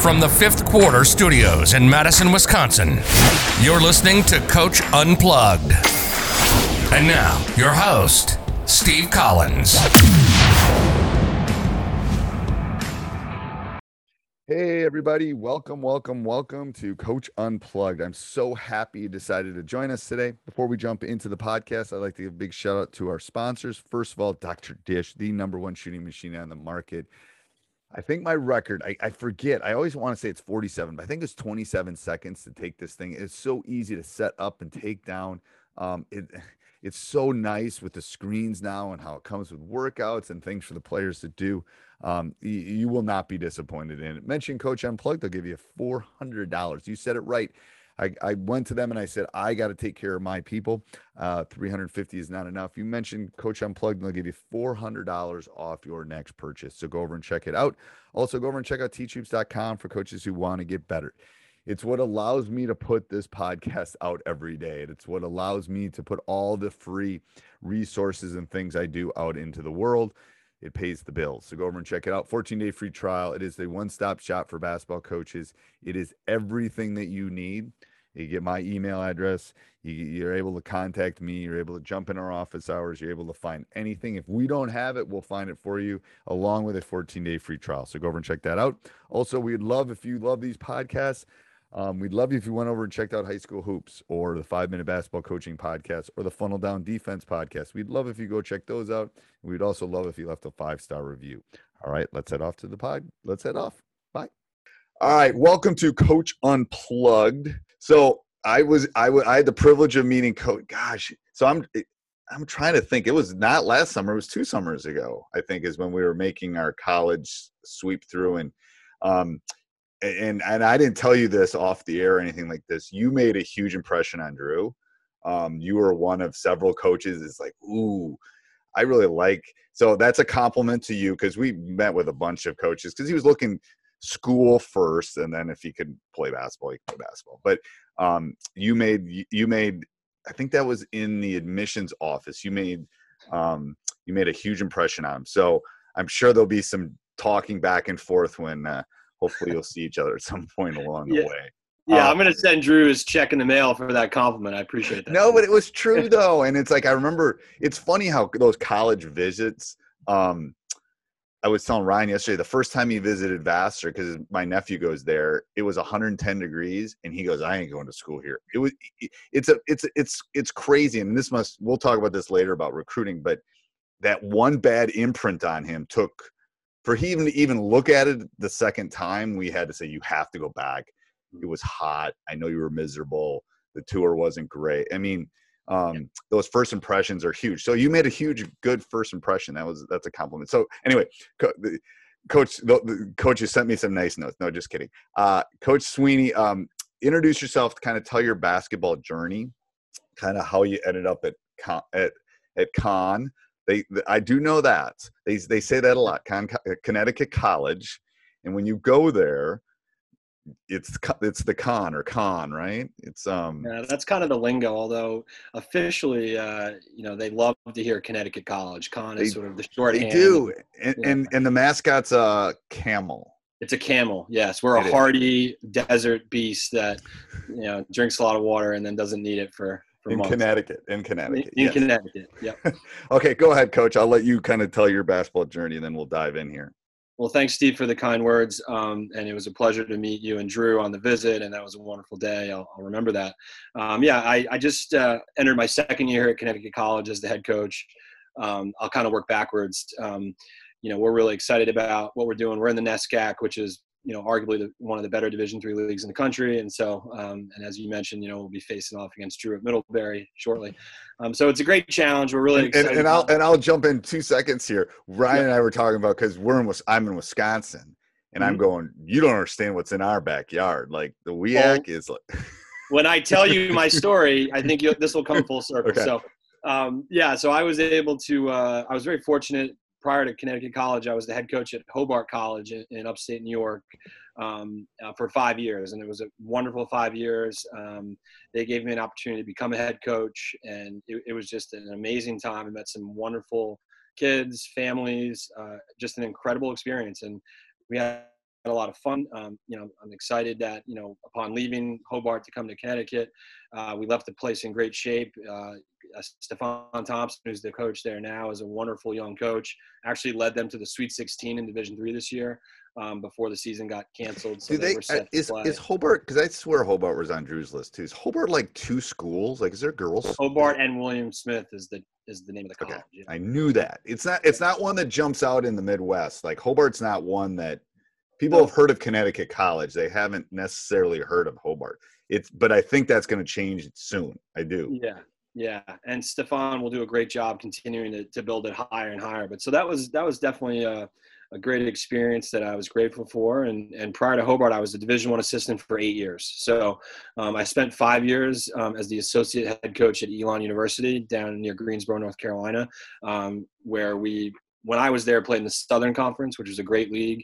From the fifth quarter studios in Madison, Wisconsin, you're listening to Coach Unplugged. And now, your host, Steve Collins. Hey, everybody. Welcome, welcome, welcome to Coach Unplugged. I'm so happy you decided to join us today. Before we jump into the podcast, I'd like to give a big shout out to our sponsors. First of all, Dr. Dish, the number one shooting machine on the market. I think my record, I, I forget, I always want to say it's 47, but I think it's 27 seconds to take this thing. It's so easy to set up and take down. Um, it, it's so nice with the screens now and how it comes with workouts and things for the players to do. Um, you, you will not be disappointed in it. Mention Coach Unplugged, they'll give you $400. You said it right. I, I went to them and I said, I got to take care of my people. Uh, 350 is not enough. You mentioned Coach Unplugged, and they'll give you $400 off your next purchase. So go over and check it out. Also, go over and check out teachhoops.com for coaches who want to get better. It's what allows me to put this podcast out every day. And It's what allows me to put all the free resources and things I do out into the world. It pays the bills. So go over and check it out. 14 day free trial. It is the one stop shop for basketball coaches. It is everything that you need. You get my email address. You, are able to contact me. You're able to jump in our office hours. You're able to find anything. If we don't have it, we'll find it for you along with a 14 day free trial. So go over and check that out. Also, we'd love if you love these podcasts um, we'd love you if you went over and checked out High School Hoops or the Five Minute Basketball Coaching Podcast or the Funnel Down Defense Podcast. We'd love if you go check those out. We'd also love if you left a five star review. All right, let's head off to the pod. Let's head off. Bye. All right, welcome to Coach Unplugged. So I was I, w- I had the privilege of meeting Coach. Gosh, so I'm I'm trying to think. It was not last summer. It was two summers ago. I think is when we were making our college sweep through and um, and and I didn't tell you this off the air or anything like this. You made a huge impression on Drew. Um, you were one of several coaches. It's like, ooh, I really like. So that's a compliment to you because we met with a bunch of coaches because he was looking school first, and then if he could play basketball, he could play basketball. But um, you made you made. I think that was in the admissions office. You made um, you made a huge impression on him. So I'm sure there'll be some talking back and forth when. Uh, hopefully you'll see each other at some point along the way. Yeah, um, I'm gonna send Drew his check in the mail for that compliment. I appreciate that. No, but it was true though, and it's like I remember. It's funny how those college visits. Um, I was telling Ryan yesterday the first time he visited Vassar because my nephew goes there. It was 110 degrees, and he goes, "I ain't going to school here." It was. It's a. It's it's it's crazy, and this must. We'll talk about this later about recruiting, but that one bad imprint on him took for him to even look at it the second time, we had to say, you have to go back. It was hot. I know you were miserable. The tour wasn't great. I mean, um, yeah. those first impressions are huge. So you made a huge, good first impression. That was that's a compliment. So anyway, co- the, coach, the, the coach has sent me some nice notes. No, just kidding. Uh, coach Sweeney, um, introduce yourself. To kind of tell your basketball journey. Kind of how you ended up at at at Conn. They, I do know that they they say that a lot. Conn, Connecticut College, and when you go there, it's it's the con or con, right? It's um. Yeah, that's kind of the lingo. Although officially, uh, you know, they love to hear Connecticut College. Conn is They- sort of the short They do, and, Yeah. and and the mascot's a camel. It's a camel. Yes, we're It a is. hardy desert beast that you know drinks a lot of water and then doesn't need it for In months. Connecticut, in Connecticut. in yes. Connecticut. Yep. Okay, go ahead, coach. I'll let you kind of tell your basketball journey, and then we'll dive in here. Well, thanks, Steve, for the kind words. Um, and it was a pleasure to meet you and Drew on the visit, and that was a wonderful day. I'll, I'll remember that. Um, yeah, I, I just uh, entered my second year at Connecticut College as the head coach. Um, I'll kind of work backwards. Um, you know, we're really excited about what we're doing. We're in the NESCAC, which is you know arguably the, one of the better Division three leagues in the country, and so um, and as you mentioned, you know we'll be facing off against Drew at Middlebury shortly. Um, so it's a great challenge. We're really excited. and, and I'll and I'll jump in two seconds here. Ryan and I were talking about because we're in I'm in Wisconsin, and I'm Mhm. going. You don't understand what's in our backyard. Like the WIAC is like. when I tell you my story, I think you this will come full circle. Okay. So, um, yeah, so I was able to. Uh, I was very fortunate. Prior to Connecticut College, I was the head coach at Hobart College in, in upstate New York um, uh, for five years, and it was a wonderful five years. Um, they gave me an opportunity to become a head coach, and it, it was just an amazing time. I met some wonderful kids, families, uh, just an incredible experience, and we had a lot of fun. Um, you know, I'm excited that you know upon leaving Hobart to come to Connecticut, uh, we left the place in great shape. Uh, uh, Stefan Thompson, who's the coach there now, is a wonderful young coach. Actually led them to the Sweet 16 in Division Three this year um, before the season got canceled. So Do they were uh, is is Hobart? Because I swear Hobart was on Drew's list too. Is Hobart like two schools? Like, is there girls? Hobart and William Smith is the is the name of the Okay. college. yeah. I knew that. It's not. It's not one that jumps out in the Midwest. Like Hobart's not one that people have heard of Connecticut College. They haven't necessarily heard of Hobart. It's, but I think that's going to change soon. I do. Yeah, yeah, and Stefan will do a great job continuing to, to build it higher and higher. But so that was that was definitely a, a great experience that I was grateful for. And and prior to Hobart, I was a Division One assistant for eight years. So um, I spent five years um, as the associate head coach at Elon University down near Greensboro, North Carolina, um, where we when I was there played in the Southern Conference, which was a great league.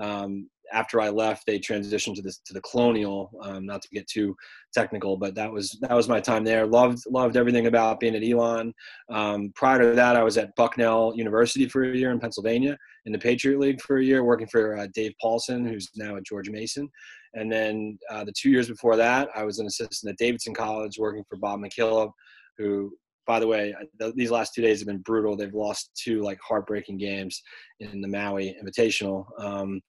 Um, after I left, they transitioned to the to the Colonial. Um, not to get too technical, but that was that was my time there. Loved loved everything about being at Elon. Um, prior to that, I was at Bucknell University for a year in Pennsylvania in the Patriot League for a year, working for uh, Dave Paulsen, who's now at George Mason. And then uh, the two years before that, I was an assistant at Davidson College, working for Bob McKillop, who. By the way, th- these last two days have been brutal. They've lost two like heartbreaking games in the Maui Invitational. Um,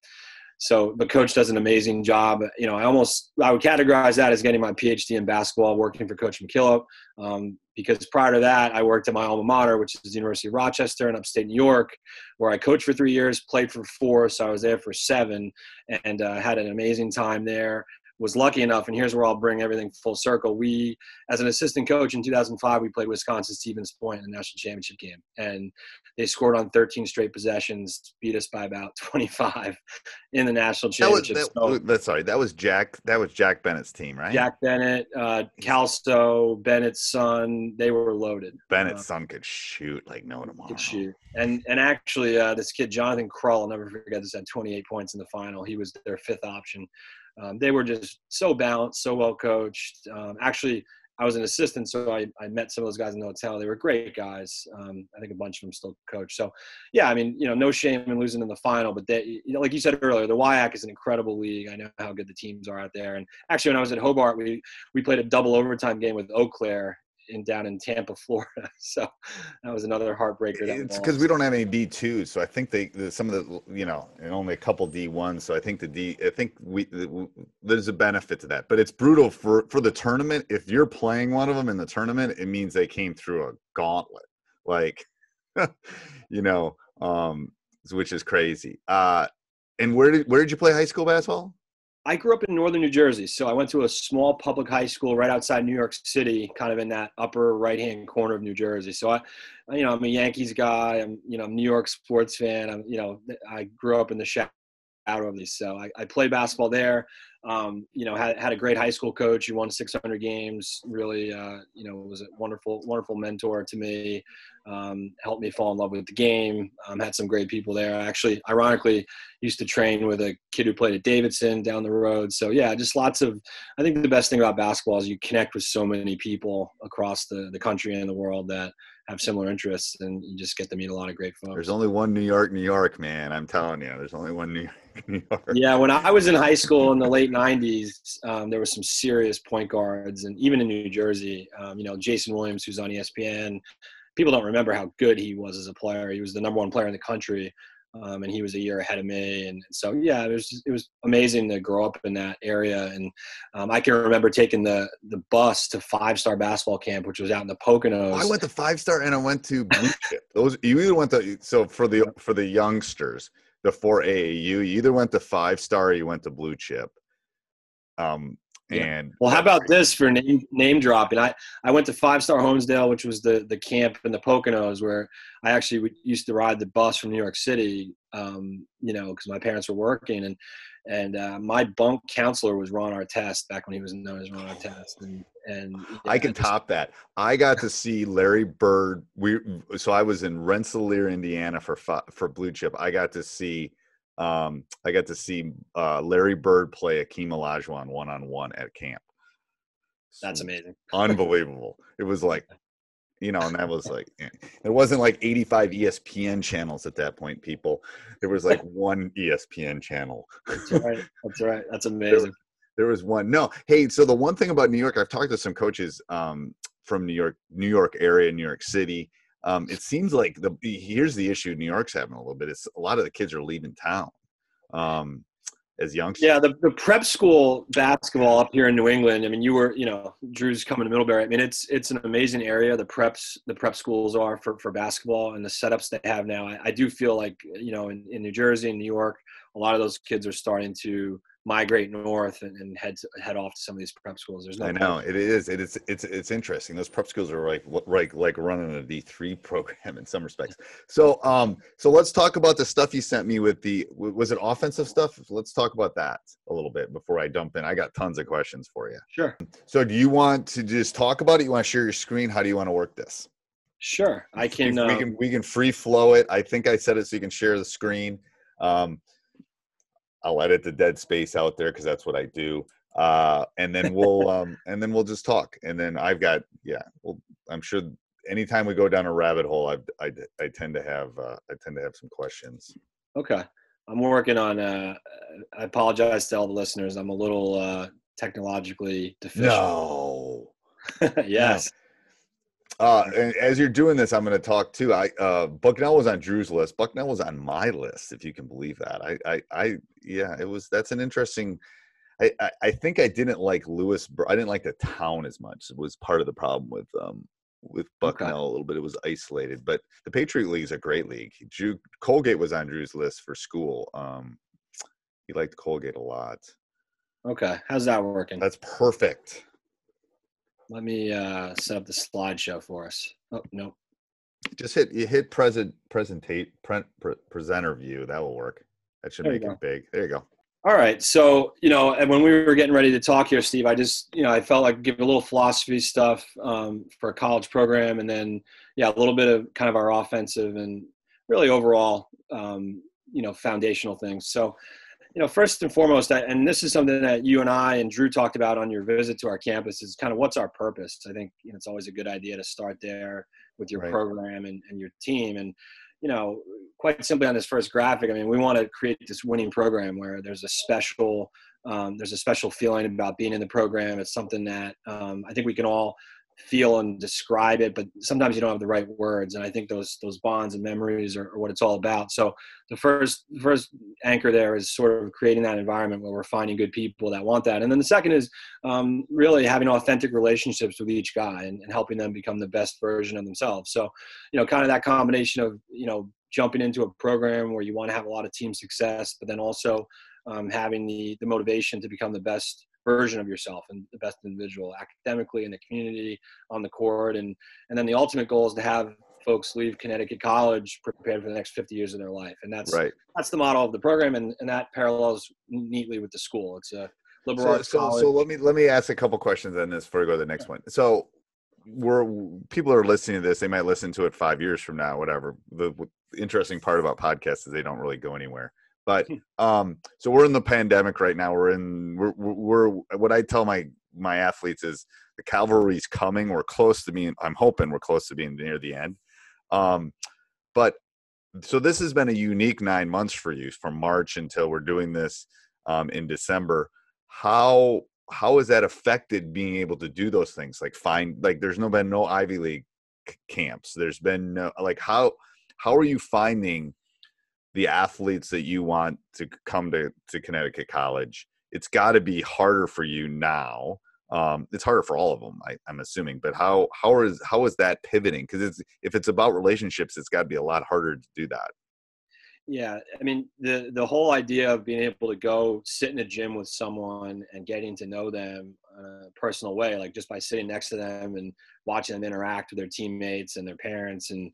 so the coach does an amazing job. You know, I almost I would categorize that as getting my PhD in basketball, working for Coach McKillop. Um, because prior to that, I worked at my alma mater, which is the University of Rochester in upstate New York, where I coached for three years, played for four, so I was there for seven, and uh, had an amazing time there. Was lucky enough, and here's where I'll bring everything full circle. We, as an assistant coach in 2005, we played Wisconsin Stevens Point in the national championship game, and they scored on 13 straight possessions, beat us by about 25 in the national That was championship. that, So- sorry. That was Jack. That was Jack Bennett's team, right? Jack Bennett, uh, Kalsow, Bennett's son, they were loaded. Bennett's Uh, son could shoot like no tomorrow. could shoot. And and actually, uh, this kid Jonathan Krull, I'll never forget this, had 28 points in the final. He was their fifth option. Um, they were just so balanced, so well coached. Um, actually, I was an assistant, so I, I met some of those guys in the hotel. They were great guys. Um, I think a bunch of them still coach. So, yeah, I mean, you know, no shame in losing in the final, but they, you know, like you said earlier, the WIAC is an incredible league. I know how good the teams are out there. And actually, when I was at Hobart, we we played a double overtime game with Eau Claire in down in Tampa, Florida. So that was another heartbreaker. It's because we don't have any D twos, so I think they the, some of the you know, and only a couple D ones. So I think the D, I think we the- there's a benefit to that, but it's brutal for for the tournament. If you're playing one of them in the tournament, it means they came through a gauntlet, like you know, um, which is crazy. Uh, and where did where did you play high school basketball? I grew up in northern New Jersey, so I went to a small public high school right outside New York City, kind of in that upper right-hand corner of New Jersey. So I, you know, I'm a Yankees guy. I'm, you know, I'm a New York sports fan. I'm, you know, I grew up in the shadow of these. So I, I played basketball there. um, you know, had, had a great high school coach. He won 600 games. Really, uh, you know, was a wonderful, wonderful mentor to me. Um, helped me fall in love with the game. Um, had some great people there. I actually, ironically, used to train with a kid who played at Davidson down the road. So yeah, just lots of. I think the best thing about basketball is you connect with so many people across the the country and the world that have similar interests, and you just get to meet a lot of great folks. There's only one New York, New York, man. I'm telling you, there's only one New York, New York. Yeah, when I was in high school in the late '90s, um, there were some serious point guards, and even in New Jersey, um, you know, Jason Williams, who's on ESPN, people don't remember how good he was as a player. He was the number one player in the country, um, and he was a year ahead of me. And so, yeah, it was just, it was amazing to grow up in that area. And um, I can remember taking the the bus to Five Star Basketball Camp, which was out in the Poconos. I went to five star and I went to. Those you either went to so for the for the youngsters, the four AAU, you either went to five star or you went to blue chip. Um, Yeah. and Well, how about this for name name dropping? I, I went to Five Star Honesdale, which was the the camp in the Poconos where I actually would- used to ride the bus from New York City. Um, you know, because my parents were working, and and uh, my bunk counselor was Ron Artest back when he was known as Ron Artest, and and I can top that. I got to see Larry Bird. We so I was in Rensselaer, Indiana for for Blue Chip. I got to see um I got to see uh Larry Bird play Akeem Olajuwon one on one at camp. That's amazing. Unbelievable. It was like you know, and that was like eh, it wasn't like 85 ESPN channels at that point, people. There was like one ESPN channel. That's right. That's right. That's amazing. There was one. No. Hey, so the one thing about New York, I've talked to some coaches um, from New York, New York area, New York City. Um, it seems like the here's the issue New York's having a little bit. It's a lot of the kids are leaving town um, as youngsters. Yeah, the, the prep school basketball up here in New England. I mean, you were, you know, Drew's coming to Middlebury. I mean, it's it's an amazing area. The preps, the prep schools are for, for basketball and the setups they have now. I, I do feel like, you know, in, in New Jersey and New York, a lot of those kids are starting to migrate north and, and head head off to some of these prep schools. There's no I know it is. It is. It's it's interesting. Those prep schools are like like like running a D three program in some respects. So um so let's talk about the stuff you sent me with the was it offensive stuff? Let's talk about that a little bit before I dump in. I got tons of questions for you. Sure, So do you want to just talk about it? You want to share your screen? How do you want to work this? sure. I If can. we Uh, can we can free flow it. I think I said it so you can share the screen. Um, I'll edit the dead space out there because that's what I do. Uh, and then we'll um, and then we'll just talk. And then I've got yeah. Well, I'm sure anytime we go down a rabbit hole, I I, I tend to have uh, I tend to have some questions. okay, I'm working on. Uh, I apologize to all the listeners. I'm a little uh, technologically deficient. No. yes. Uh, and as you're doing this, I'm going to talk too. I uh, Bucknell was on Drew's list. Bucknell was on my list, if you can believe that. I, I, I yeah, it was. That's an interesting. I, I, I think I didn't like Lewis. I didn't like the town as much. It was part of the problem with um with Okay. Bucknell a little bit. It was isolated, but the Patriot League is a great league. Drew Colgate was on Drew's list for school. Um, he liked Colgate a lot. Okay. How's that working? That's perfect. Let me uh, set up the slideshow for us. Oh no. Just hit you hit present presentate pre, pre, presenter view. That will work. That should There make it big. There you go. All right. So, you know, and when we were getting ready to talk here, Steve, I just, you know, I felt like give a little philosophy stuff um, for a college program and then, yeah, a little bit of kind of our offensive and really overall, um, you know, foundational things. So, you know, first and foremost, and this is something that you and I and Drew talked about on your visit to our campus is kind of what's our purpose. I think you know, it's always a good idea to start there with your Right. program and, and your team. And, you know, quite simply on this first graphic, I mean, we want to create this winning program where there's a special, um, there's a special feeling about being in the program. It's something that um, I think we can all feel and describe it, but sometimes you don't have the right words. And I think those those bonds and memories are, are what it's all about. So the first first anchor there is sort of creating that environment where we're finding good people that want that. And then the second is um, really having authentic relationships with each guy and, and helping them become the best version of themselves. So, you know, kind of that combination of, you know, jumping into a program where you want to have a lot of team success, but then also um, having the, the motivation to become the best version of yourself and the best individual academically in the community on the court. And, and then the ultimate goal is to have folks leave Connecticut College prepared for the next 50 years of their life. And that's, Right. that's the model of the program. And, and that parallels neatly with the school. It's a, liberal so, arts so, college. so let me let me ask a couple questions on this before we go to the next one. So we're people are listening to this, they might listen to it five years from now, whatever. The interesting part about podcasts is they don't really go anywhere. But um, so we're in the pandemic right now. We're in we're, we're what I tell my my athletes is the cavalry's coming. We're close to being. I'm hoping we're close to being near the end. Um, but so this has been a unique nine months for you from March until we're doing this um, in December. How how has that affected being able to do those things? Like find like there's no been no Ivy League camps. There's been no like how how are you finding the athletes that you want to come to to Connecticut College? It's got to be harder for you now. Um, it's harder for all of them, I, I'm assuming. But how how is how is that pivoting? Because it's if it's about relationships, it's got to be a lot harder to do that. Yeah, I mean the the whole idea of being able to go sit in a gym with someone and getting to know them in a personal way, like just by sitting next to them and watching them interact with their teammates and their parents and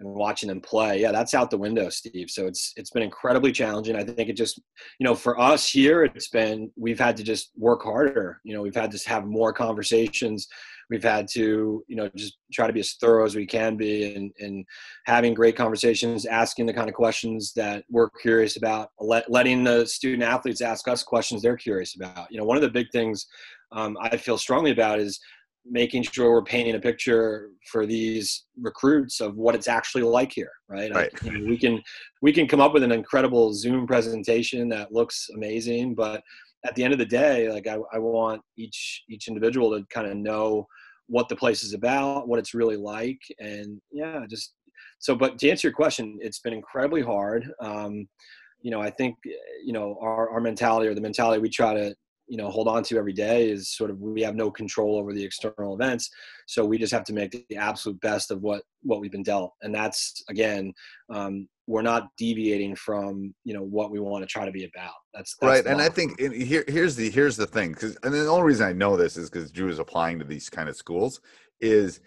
and watching them play. Yeah, that's out the window, Steve. So it's it's been incredibly challenging. I think it just, you know, for us here, it's been we've had to just work harder. You know, we've had to have more conversations. We've had to, you know, just try to be as thorough as we can be and, and having great conversations, asking the kind of questions that we're curious about, let, letting the student athletes ask us questions they're curious about. You know, one of the big things um, I feel strongly about is making sure we're painting a picture for these recruits of what it's actually like here right, right. I, you know, we can we can come up with an incredible zoom presentation that looks amazing but at the end of the day like i, I want each each individual to kind of know what the place is about what it's really like and yeah just so but to answer your question it's been incredibly hard um, you know i think you know our, our mentality or the mentality we try to you know hold on to every day is sort of we have no control over the external events. So we just have to make the absolute best of what what we've been dealt. And that's again um, we're not deviating from you know what we want to try to be about. That's, that's right and i think here, here's the here's the thing because and the only reason i know this is because drew is applying to these kind of schools is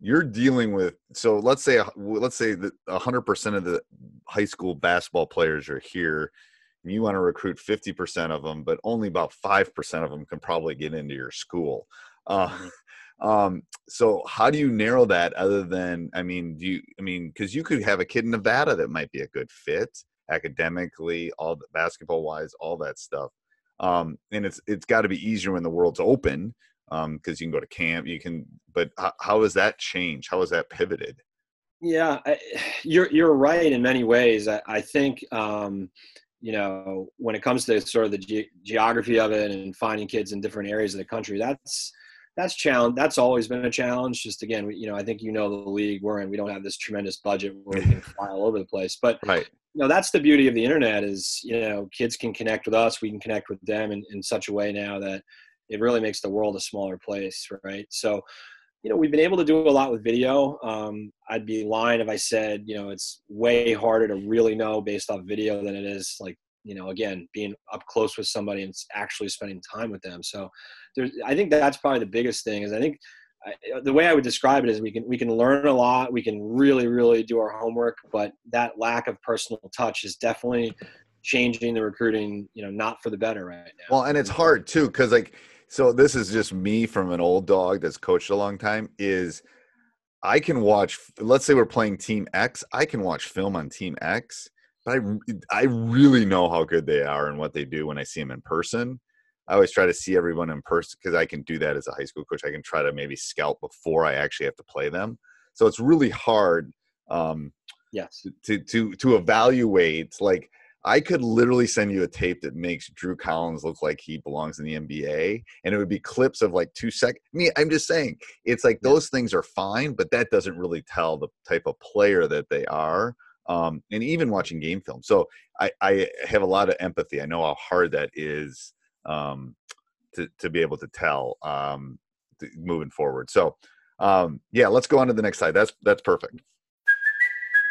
you're dealing with so let's say let's say that 100% of the high school basketball players are here you want to recruit 50% of them, but only about 5% of them can probably get into your school. Uh, Mm-hmm. um, so how do you narrow that other than, I mean, do you, I mean, cause you could have a kid in Nevada that might be a good fit academically, all the basketball wise, all that stuff. Um, and it's, it's gotta be easier when the world's open. Um, cause you can go to camp, you can, but how, how has that changed? How has that pivoted? Yeah, I, you're, you're right in many ways. I, I think, um, you know, when it comes to sort of the ge- geography of it and finding kids in different areas of the country, that's that's challenge. That's always been a challenge. Just again, you know, I think you know the league we're in. We don't have this tremendous budget where we can fly all over the place. But right. you know, that's the beauty of the internet is you know, kids can connect with us. We can connect with them in, in such a way now that it really makes the world a smaller place, right? So you know, we've been able to do a lot with video. Um, I'd be lying if I said, you know, it's way harder to really know based off video than it is like, you know, again, being up close with somebody and actually spending time with them. So there's, I think that's probably the biggest thing is I think I, the way I would describe it is we can, we can learn a lot. We can really, really do our homework, but that lack of personal touch is definitely changing the recruiting, you know, not for the better right now. Well, and it's hard too. Cause like, so this is just me from an old dog that's coached a long time is i can watch let's say we're playing team x i can watch film on team x but i i really know how good they are and what they do when i see them in person. I always try to see everyone in person because i can do that as a high school coach. I can try to maybe scout before i actually have to play them. So it's really hard um yes. to to to evaluate like I could literally send you a tape that makes Drew Collins look like he belongs in the NBA, and it would be clips of like two seconds. I mean, I'm just saying, it's like those things are fine, but that doesn't really tell the type of player that they are. Um, and even watching game film, so I, I have a lot of empathy. I know how hard that is um, to to be able to tell um, to, moving forward. So, um, yeah, let's go on to the next slide. That's that's perfect.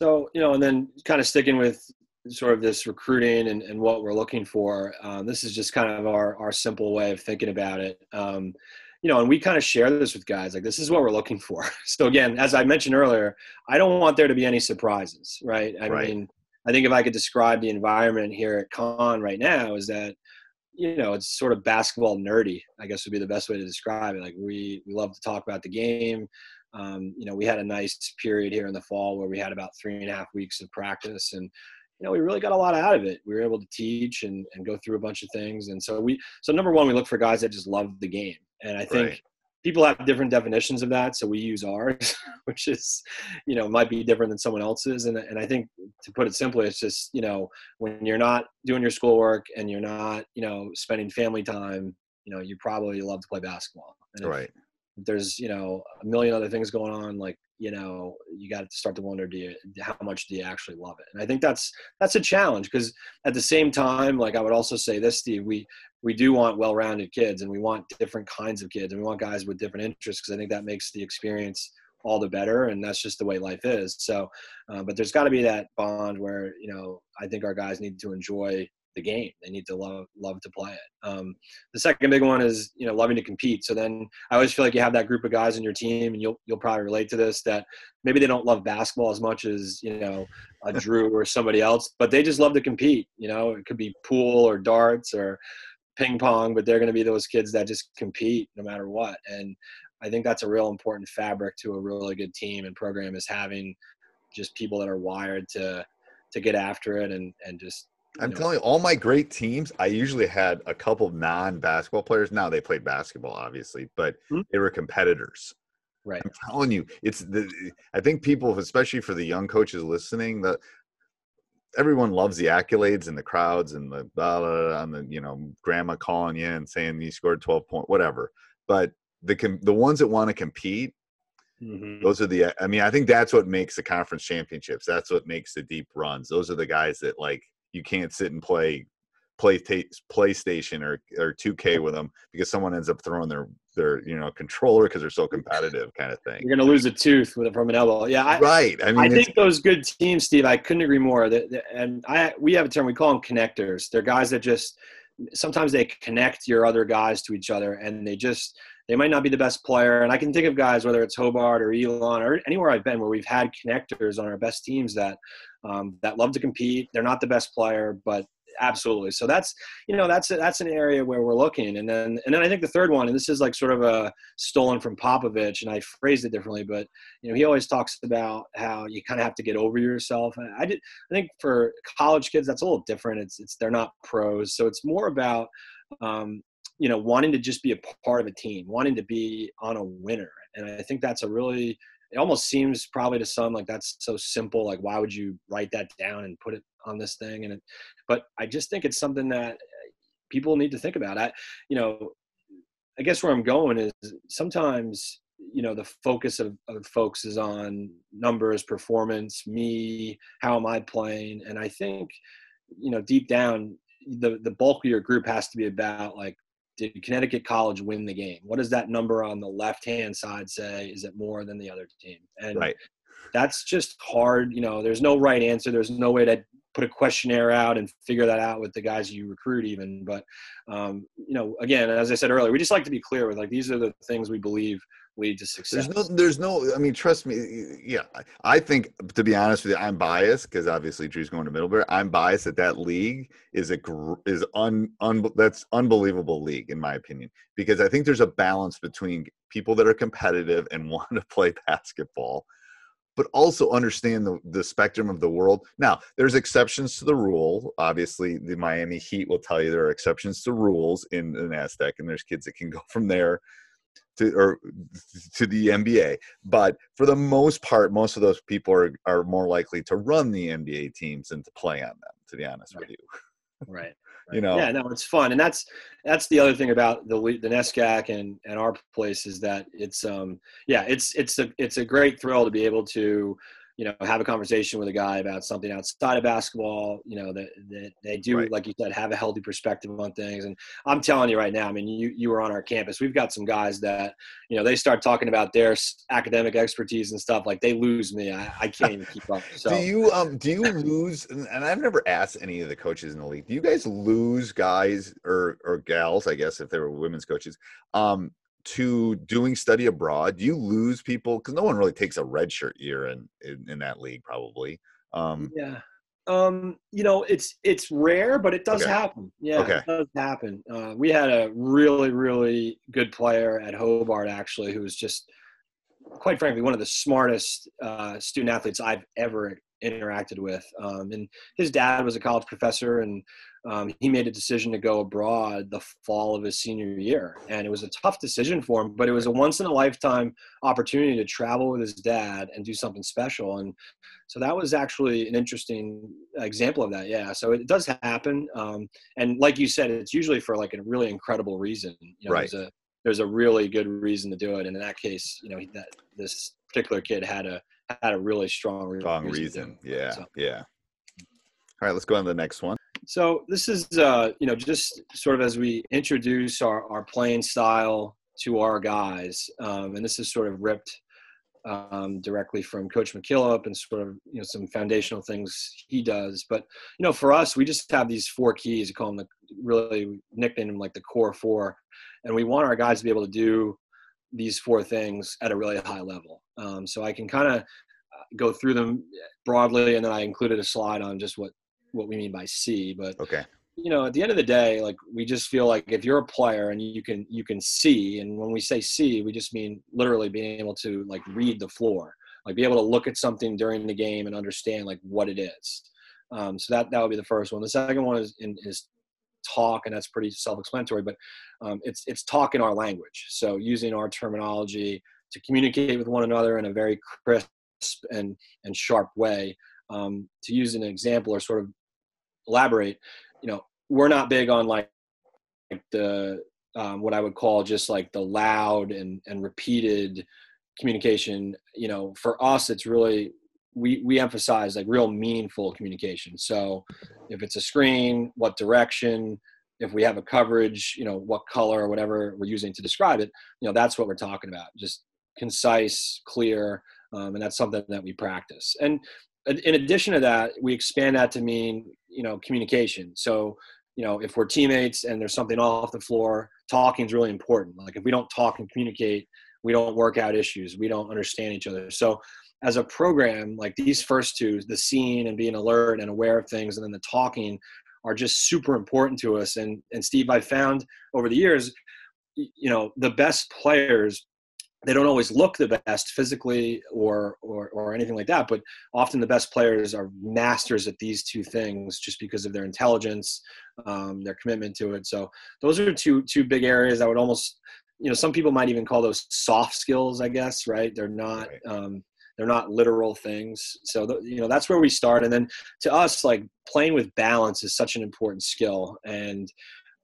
So, you know, and then kind of sticking with sort of this recruiting and, and what we're looking for, um, this is just kind of our, our simple way of thinking about it. Um, you know, and we kind of share this with guys like this is what we're looking for. So again, as I mentioned earlier, I don't want there to be any surprises, right? I Right. mean, I think if I could describe the environment here at Conn right now is that you know it's sort of basketball nerdy. I guess would be the best way to describe it. Like we we love to talk about the game. Um, you know, we had a nice period here in the fall where we had about three and a half weeks of practice, and you know we really got a lot out of it. We were able to teach and and go through a bunch of things, and so we so number one, we look for guys that just love the game, and I think Right. people have different definitions of that so we use ours which is you know might be different than someone else's and, and i think to put it simply it's just you know when you're not doing your schoolwork and you're not you know spending family time you know you probably love to play basketball and if Right. There's you know a million other things going on like you know you got to start to wonder do you how much do you actually love it? And i think that's that's a challenge because at the same time like i would also say this steve we we do want well-rounded kids and we want different kinds of kids and we want guys with different interests because i think that makes the experience all the better and that's just the way life is. So uh, but there's got to be that bond where you know i think our guys need to enjoy the game. They need to love love to play it. Um, the second big one is you know loving to compete. So then i always feel like you have that group of guys in your team and you'll you'll probably relate to this that maybe they don't love basketball as much as you know a drew or somebody else but they just love to compete. You know it could be pool or darts or ping pong, but they're going to be those kids that just compete no matter what. And I think that's a real important fabric to a really good team and program is having just people that are wired to to get after it and and just I'm telling you, all my great teams, I usually had a couple non-basketball players. Now they played basketball, obviously, but Hmm. they were competitors. right. I'm telling you, it's the. I think people, especially for the young coaches listening, that everyone loves the accolades and the crowds and the blah, blah, blah, and the you know grandma calling you and saying you scored 12 point whatever. But the the ones that want to compete, Mhm. those are the. I mean, I think that's what makes the conference championships. That's what makes the deep runs. Those are the guys that like you can't sit and play play ta- PlayStation or or 2K with them because someone ends up throwing their their you know controller because they're so competitive kind of thing. You're going to lose a tooth with from an elbow. Yeah, I, right. I mean, I think those good teams, Steve. I couldn't agree more. That- and I we have a term we call them connectors. They're guys that just sometimes they connect your other guys to each other, and they just they might not be the best player. And I can think of guys whether it's Hobart or Elon or anywhere I've been where we've had connectors on our best teams that um, that love to compete. They're not the best player, but absolutely. So that's you know that's that's an area where we're looking. And then and then I think the third one, and this is like sort of a stolen from Popovich, and I phrased it differently, but you know he always talks about how you kind of have to get over yourself. And I did I think for college kids that's a little different. It's it's they're not pros, so it's more about um, you know wanting to just be a part of a team, wanting to be on a winner. And I think that's a really it almost seems probably to some like that's so simple. Like why would you write that down and put it on this thing? And it, but I just think it's something that eh, people need to think about. I you know I guess where I'm going is sometimes you know the focus of, of folks is on numbers, performance, me, how am I playing, and I think you know deep down the the bulk of your group has to be about like did Connecticut College win the game? What does that number on the left hand side say? Is it more than the other team? And right. that's just hard. You know, there's no right answer. There's no way to put a questionnaire out and figure that out with the guys you recruit even. But, um, you know, again, as I said earlier, we just like to be clear with like, these are the things we believe lead to success. There's no, there's no. I mean, trust me. Yeah, I- think to be honest with you, I'm biased because obviously Drew's going to Middlebury. I'm biased that that league is a is un, un that's unbelievable league in my opinion because I think there's a balance between people that are competitive and want to play basketball, but also understand the the spectrum of the world. Now, there's exceptions to the rule. Obviously, the Miami Heat will tell you there are exceptions to rules in the NESCAC, and there's kids that can go from there to or to the NBA. But for the most part, most of those people are are more likely to run the NBA teams than to play on them. To be honest with you, right. you know, yeah, no, it's fun, and that's that's the other thing about the the NESCAC and and our place is that it's um yeah it's it's a it's a great thrill to be able to you know, have a conversation with a guy about something outside of basketball, you know, that, that they do, Right. like you said, have a healthy perspective on things. And I'm telling you right now, I mean, you, you were on our campus. We've got some guys that, you know, they start talking about their academic expertise and stuff like they lose me. I, I can't even keep up. So Do you um do you lose and and I've never asked any of the coaches in the league. Do you guys lose guys or or gals, I guess if they were women's coaches, um to doing study abroad? Do you lose people cuz no one really takes a red shirt year in, in in that league probably. Um Yeah. Um, you know, it's it's rare, but it does Okay. happen. Yeah, Okay. it does happen. Uh, we had a really, really good player at Hobart actually, who was just, quite frankly, one of the smartest uh, student athletes I've ever interacted with. Um, and his dad was a college professor, and um, he made a decision to go abroad the fall of his senior year, and it was a tough decision for him, but it was a once in a lifetime opportunity to travel with his dad and do something special. And so that was actually an interesting example of that. Yeah. So it does happen. Um, and like you said, it's usually for like a really incredible reason. You know, Right. There's a, there's a really good reason to do it. And in that case, you know, that this particular kid had a, had a really strong, strong do reason. Yeah. So- Yeah. All right, let's go on to the next one. So this is, uh, you know, just sort of as we introduce our, our playing style to our guys, um, and this is sort of ripped um, directly from Coach McKillop and sort of, you know, some foundational things he does. But, you know, for us, we just have these four keys. We call them the really nickname them like the core four. And we want our guys to be able to do these four things at a really high level. Um, so I can kind of go through them broadly, and then I included a slide on just what what we mean by C. But Okay. you know, at the end of the day, like we just feel like if you're a player and you can you can see, and when we say see, we just mean literally being able to like read the floor, like be able to look at something during the game and understand like what it is. Um, so that that would be the first one. The second one is in, is talk, and that's pretty self-explanatory. But um, it's it's talk in our language, so using our terminology to communicate with one another in a very crisp and and sharp way. Um, to use an example or sort of elaborate, you know, we're not big on like the um, what I would call just like the loud and and repeated communication. You know, for us, it's really we we emphasize like real meaningful communication. So if it's a screen, what direction? If we have a coverage, you know, what color or whatever we're using to describe it, you know, that's what we're talking about. Just concise, clear, um, and that's something that we practice. And in addition to that, we expand that to mean, you know, communication. So, you know, if we're teammates and there's something off the floor, talking is really important. Like if we don't talk and communicate, we don't work out issues. We don't understand each other. So, as a program, like these first two, the seeing and being alert and aware of things, and then the talking, are just super important to us. And and Steve, I found over the years, you know, the best players they don't always look the best physically or, or or anything like that but often the best players are masters at these two things just because of their intelligence um, their commitment to it. So those are two two big areas i would almost you know some people might even call those soft skills i guess right? They're not um, they're not literal things. So th- you know that's where we start. And then to us like playing with balance is such an important skill. And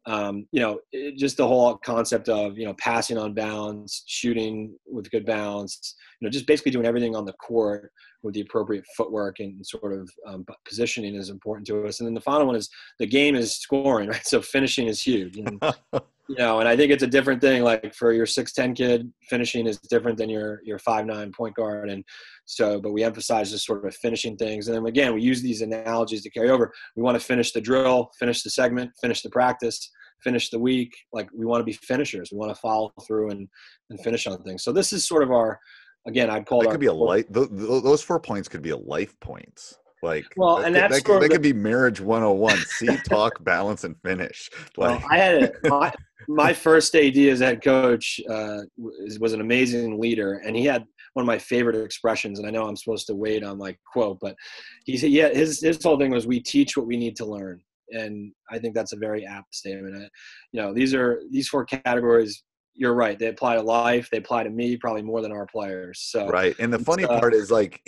um, you know, it, just the whole concept of you know passing on balance, shooting with good balance, you know, just basically doing everything on the court with the appropriate footwork and sort of um, positioning is important to us. And then the final one is the game is scoring, right? So finishing is huge. And, you know, and I think it's a different thing. Like for your six ten kid, finishing is different than your your five nine point guard. And so, but we emphasize just sort of finishing things. And then again, we use these analogies to carry over. We want to finish the drill, finish the segment, finish the practice, finish the week. Like we want to be finishers. We want to follow through and and finish on things. So this is sort of our, again, I'd call it That could be a life. Th- th- those four points could be a life points. Like, Well, that and could, that's that, could, that could be marriage 101. See, talk, balance, and finish. Well, Like, I had it. my, my first AD as head coach uh, was, was an amazing leader, and he had one of my favorite expressions. And I know I'm supposed to wait on like quote, but he said, "Yeah, his his whole thing was we teach what we need to learn," and I think that's a very apt statement. I, you know, these are these four categories. You're right; they apply to life. They apply to me probably more than our players. So right. And the funny uh, part is like,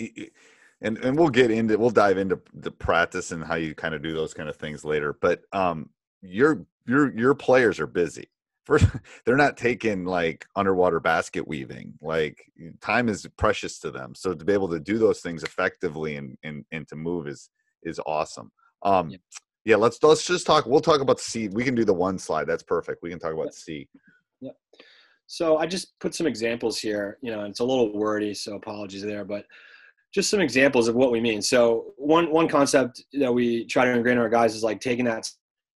and and we'll get into we'll dive into the practice and how you kind of do those kind of things later. But um, your your your players are busy. first they're not taking like underwater basket weaving like time is precious to them so to be able to do those things effectively and and, and to move is is awesome um yeah. yeah let's let's just talk we'll talk about c we can do the one slide that's perfect we can talk about yeah. c yeah so i just put some examples here you know it's a little wordy so apologies there but just some examples of what we mean so one one concept that we try to ingrain in our guys is like taking that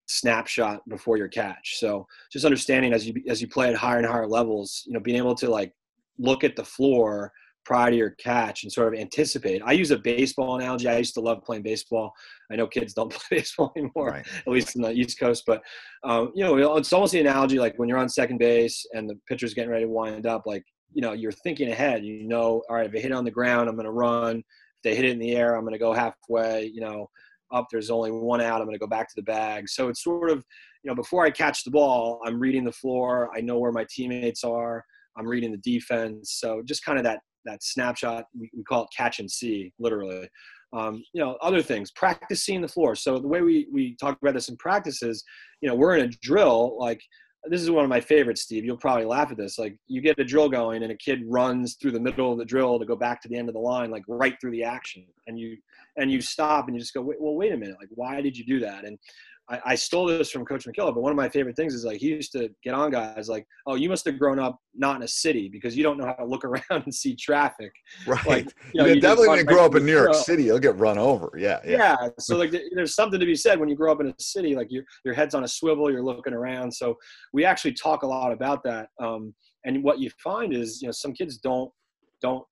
snapshot before your catch. So just understanding as you as you play at higher and higher levels, you know, being able to like look at the floor prior to your catch and sort of anticipate. I use a baseball analogy. I used to love playing baseball. I know kids don't play baseball anymore, right. at least in the East Coast. But um, you know, it's almost the analogy like when you're on second base and the pitcher's getting ready to wind up. Like you know, you're thinking ahead. You know, all right, if they hit it on the ground, I'm going to run. If they hit it in the air, I'm going to go halfway. You know, up there's only one out i'm going to go back to the bag so it's sort of you know before i catch the ball i'm reading the floor i know where my teammates are i'm reading the defense so just kind of that that snapshot we, we call it catch and see literally um, you know other things practice seeing the floor so the way we we talk about this in practice is you know we're in a drill like this is one of my favorites, Steve. You'll probably laugh at this. Like you get a drill going and a kid runs through the middle of the drill to go back to the end of the line, like right through the action. And you and you stop and you just go, well, wait a minute. Like, why did you do that? And I, I, stole this from Coach McKillop, but one of my favorite things is like he used to get on guys like, "Oh, you must have grown up not in a city because you don't know how to look around and see traffic." Right. Like, you, know, you definitely didn't grow up in New York City. You'll get run over. Yeah, yeah. Yeah. So like, there's something to be said when you grow up in a city. Like your your head's on a swivel, you're looking around. So we actually talk a lot about that. Um, and what you find is, you know, some kids don't don't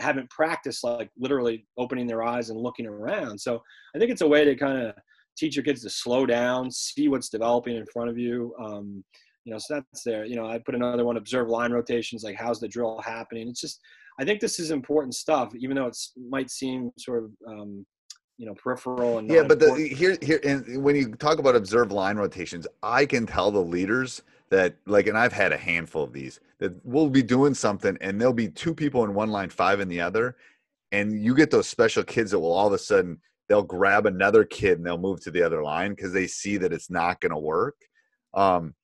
haven't practiced like literally opening their eyes and looking around. So I think it's a way to kind of teach your kids to slow down, see what's developing in front of you. Um, you know, so that's there. You know, I put another one: observe line rotations. Like, how's the drill happening? It's just, I think this is important stuff, even though it might seem sort of, um, you know, peripheral and yeah. But the, here, here, and when you talk about observe line rotations, I can tell the leaders that, like, and I've had a handful of these that we'll be doing something, and there'll be two people in one line, five in the other, and you get those special kids that will all of a sudden they'll grab another kid and they'll move to the other line because they see that it's not going to work. Um,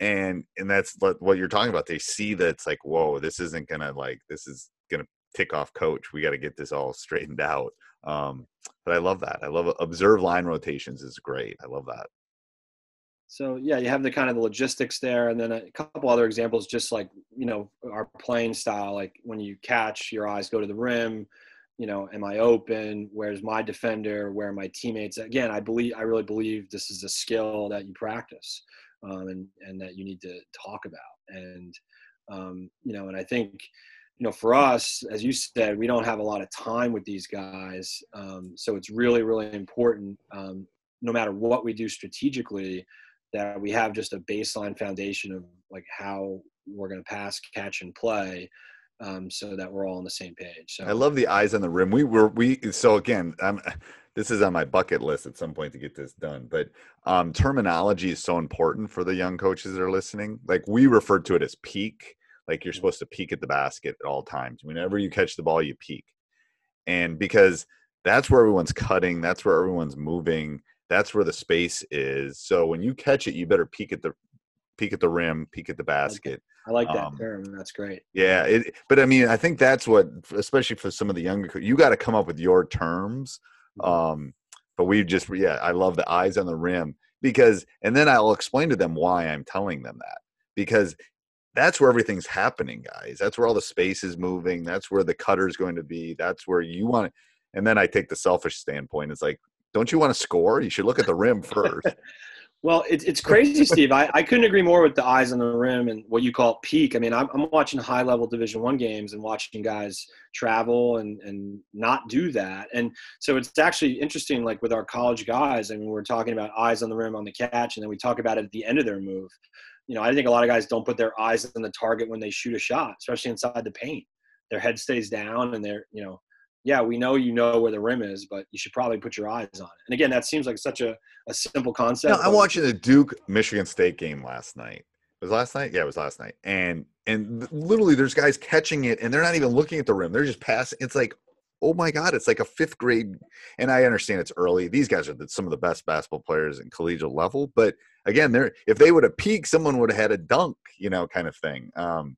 and and that's what you're talking about. They see that it's like, whoa, this isn't gonna like this is gonna tick off coach. We got to get this all straightened out. Um, but I love that. I love observe line rotations is great. I love that. So yeah, you have the kind of the logistics there, and then a couple other examples, just like you know our playing style. Like when you catch, your eyes go to the rim you know, am I open? Where's my defender? Where are my teammates? Again, I believe, I really believe this is a skill that you practice um, and, and that you need to talk about. And, um, you know, and I think, you know, for us, as you said, we don't have a lot of time with these guys. Um, so it's really, really important, um, no matter what we do strategically, that we have just a baseline foundation of like how we're going to pass, catch, and play um, so that we're all on the same page. So I love the eyes on the rim. We were we so again, I'm this is on my bucket list at some point to get this done. But um, terminology is so important for the young coaches that are listening. Like we refer to it as peek. Like you're supposed to peek at the basket at all times. Whenever you catch the ball, you peek, and because that's where everyone's cutting, that's where everyone's moving, that's where the space is. So when you catch it, you better peek at the peek at the rim, peek at the basket. I like that um, term. That's great. Yeah, it, but I mean, I think that's what, especially for some of the younger, you got to come up with your terms. Mm-hmm. Um, but we just, yeah, I love the eyes on the rim because, and then I'll explain to them why I'm telling them that because that's where everything's happening, guys. That's where all the space is moving. That's where the cutter is going to be. That's where you want it. And then I take the selfish standpoint. It's like, don't you want to score? You should look at the rim first. Well, it, it's crazy, Steve. I, I couldn't agree more with the eyes on the rim and what you call peek. I mean, I'm, I'm watching high level Division One games and watching guys travel and and not do that. And so it's actually interesting, like with our college guys. I mean, we're talking about eyes on the rim on the catch, and then we talk about it at the end of their move. You know, I think a lot of guys don't put their eyes on the target when they shoot a shot, especially inside the paint. Their head stays down, and they're you know yeah, we know you know where the rim is, but you should probably put your eyes on it. And again, that seems like such a, a simple concept. No, I'm watching the Duke Michigan State game last night. It was last night? Yeah, it was last night. And and literally there's guys catching it and they're not even looking at the rim. They're just passing. It's like, oh my God, it's like a fifth grade. And I understand it's early. These guys are the, some of the best basketball players in collegiate level. But again, there if they would have peeked, someone would have had a dunk, you know, kind of thing. Um,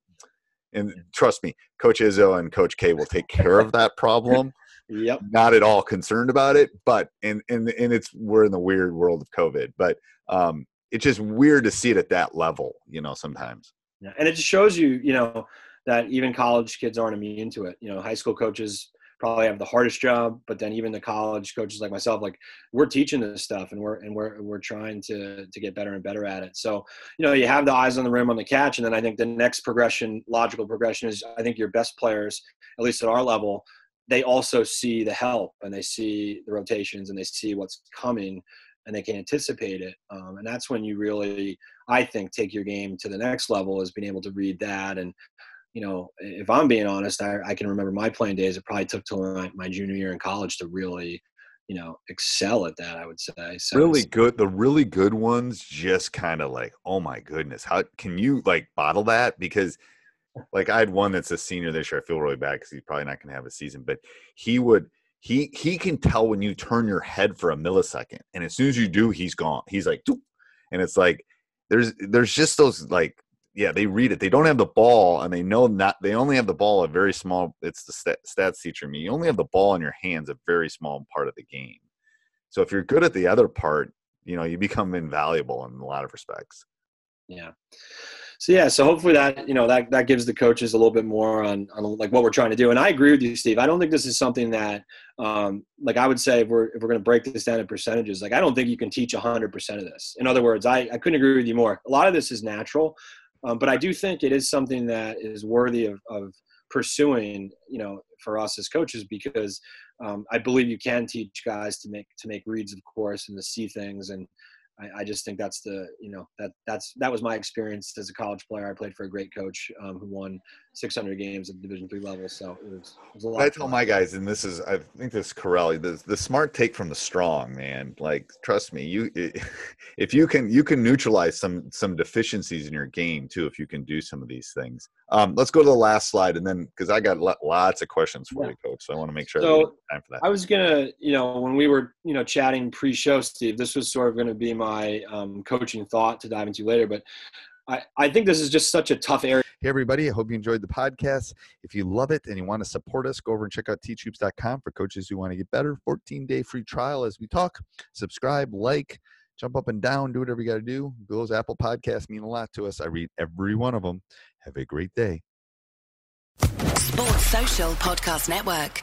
and trust me, Coach Izzo and Coach K will take care of that problem. Yep. Not at all concerned about it, but and and and it's we're in the weird world of COVID, but um, it's just weird to see it at that level, you know, sometimes. Yeah. And it just shows you, you know, that even college kids aren't immune to it. You know, high school coaches probably have the hardest job, but then even the college coaches like myself, like we're teaching this stuff and we're and we're we're trying to to get better and better at it. So, you know, you have the eyes on the rim on the catch, and then I think the next progression, logical progression, is I think your best players, at least at our level, they also see the help and they see the rotations and they see what's coming and they can anticipate it. Um, and that's when you really, I think, take your game to the next level is being able to read that and you know, if I'm being honest, I, I can remember my playing days. It probably took till my, my junior year in college to really, you know, excel at that. I would say. So really good. The really good ones just kind of like, oh my goodness, how can you like bottle that? Because like I had one that's a senior this year. I feel really bad because he's probably not going to have a season, but he would. He he can tell when you turn your head for a millisecond, and as soon as you do, he's gone. He's like, Doop. and it's like there's there's just those like yeah, they read it. They don't have the ball, and they know not. They only have the ball a very small. It's the stat, stats teacher me. You only have the ball in your hands a very small part of the game. So if you're good at the other part, you know you become invaluable in a lot of respects. Yeah. So yeah, so hopefully that you know that that gives the coaches a little bit more on, on like what we're trying to do. And I agree with you, Steve. I don't think this is something that um, like I would say if we're if we're going to break this down in percentages, like I don't think you can teach hundred percent of this. In other words, I I couldn't agree with you more. A lot of this is natural. Um, but I do think it is something that is worthy of, of pursuing, you know, for us as coaches, because um, I believe you can teach guys to make to make reads, of course, and to see things and I, I, just think that's the you know that that's that was my experience as a college player. I played for a great coach um, who won 600 games at Division three level. So it was, it was a lot. I tell my guys, and this is I think this is Corelli, the the smart take from the strong man. Like trust me, you if you can you can neutralize some some deficiencies in your game too if you can do some of these things. Um, let's go to the last slide, and then because I got lots of questions for yeah. you, coach. So I want to make sure so, I time for that. I was gonna, you know, when we were you know chatting pre-show, Steve, this was sort of going to be my my um, coaching thought to dive into later. But I, I think this is just such a tough area. Hey, everybody. I hope you enjoyed the podcast. If you love it and you want to support us, go over and check out teachhoops.com for coaches who want to get better. 14 day free trial as we talk. Subscribe, like, jump up and down, do whatever you got to do. Those Apple podcasts mean a lot to us. I read every one of them. Have a great day. Sports Social Podcast Network.